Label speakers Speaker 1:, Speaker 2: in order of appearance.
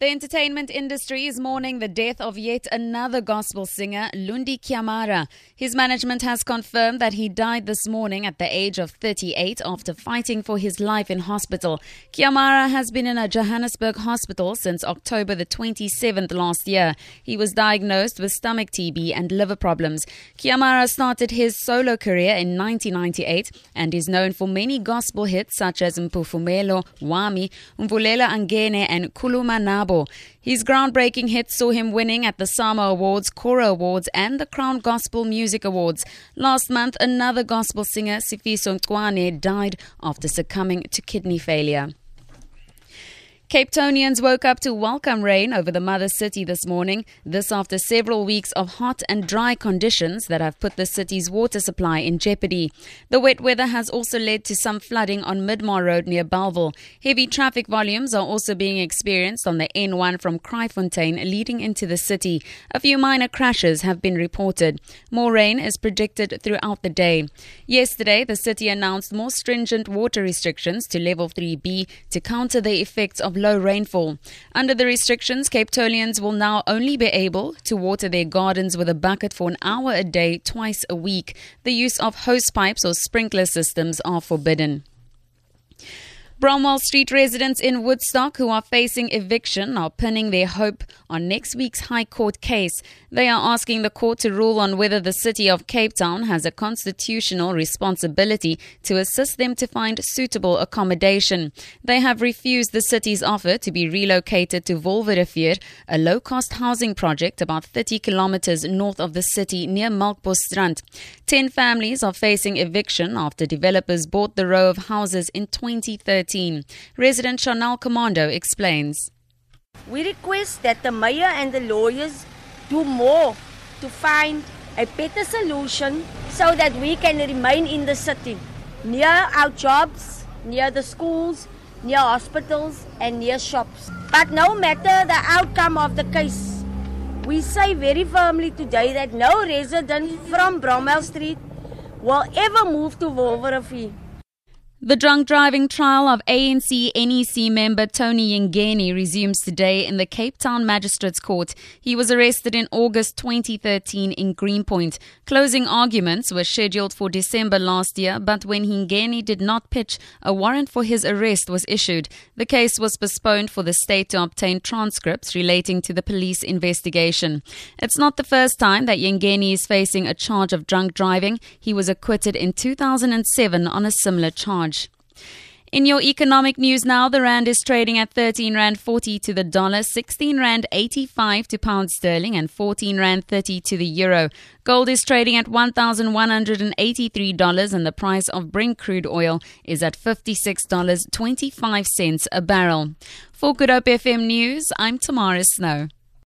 Speaker 1: The entertainment industry is mourning the death of yet another gospel singer, Lundi Tyamara. His management has confirmed that he died this morning at the age of 38 after fighting for his life in hospital. Tyamara has been in a Johannesburg hospital since October the 27th last year. He was diagnosed with stomach TB and liver problems. Tyamara started his solo career in 1998 and is known for many gospel hits such as Mphefumlo, Wami, Mvulela Angene and Khuluma Nabo. His groundbreaking hit saw him winning at the SAMA Awards, Kora Awards, and the Crown Gospel Music Awards. Last month, another gospel singer, Sifiso Ncwane, died after succumbing to kidney failure. Cape Townians woke up to welcome rain over the mother city this morning. This after several weeks of hot and dry conditions that have put the city's water supply in jeopardy. The wet weather has also led to some flooding on Midmar Road near Bellville. Heavy traffic volumes are also being experienced on the N1 from Kraaifontein leading into the city. A few minor crashes have been reported. More rain is predicted throughout the day. Yesterday, the city announced more stringent water restrictions to level 3B to counter the effects of low rainfall. Under the restrictions, Cape Townians will now only be able to water their gardens with a bucket for an hour a day, twice a week. The use of hose pipes or sprinkler systems are forbidden. Bromwell Street residents in Woodstock who are facing eviction are pinning their hope on next week's High Court case. They are asking the court to rule on whether the city of Cape Town has a constitutional responsibility to assist them to find suitable accommodation. They have refused the city's offer to be relocated to Wolwerivier, a low-cost housing project about 30 kilometers north of the city near Melkbosstrand. Ten families are facing eviction after developers bought the row of houses in 2013. Resident Chanel Commando explains.
Speaker 2: We request that the mayor and the lawyers do more to find a better solution so that we can remain in the city, near our jobs, near the schools, near hospitals, and near shops. But no matter the outcome of the case, we say very firmly today that no resident from Bromwell Street will ever move to Wolwerivier.
Speaker 1: The drunk driving trial of ANC NEC member Tony Yengeni resumes today in the Cape Town Magistrates Court. He was arrested in August 2013 in Greenpoint. Closing arguments were scheduled for December last year, but when Yengeni did not pitch, a warrant for his arrest was issued. The case was postponed for the state to obtain transcripts relating to the police investigation. It's not the first time that Yengeni is facing a charge of drunk driving. He was acquitted in 2007 on a similar charge. In your economic news now, the rand is trading at 13 rand 40 to the dollar, 16 rand 85 to pound sterling, and 14 rand 30 to the euro. Gold is trading at $1,183, and the price of Brent crude oil is at $56.25 a barrel. For Good Hope FM News, I'm Tamara Snow.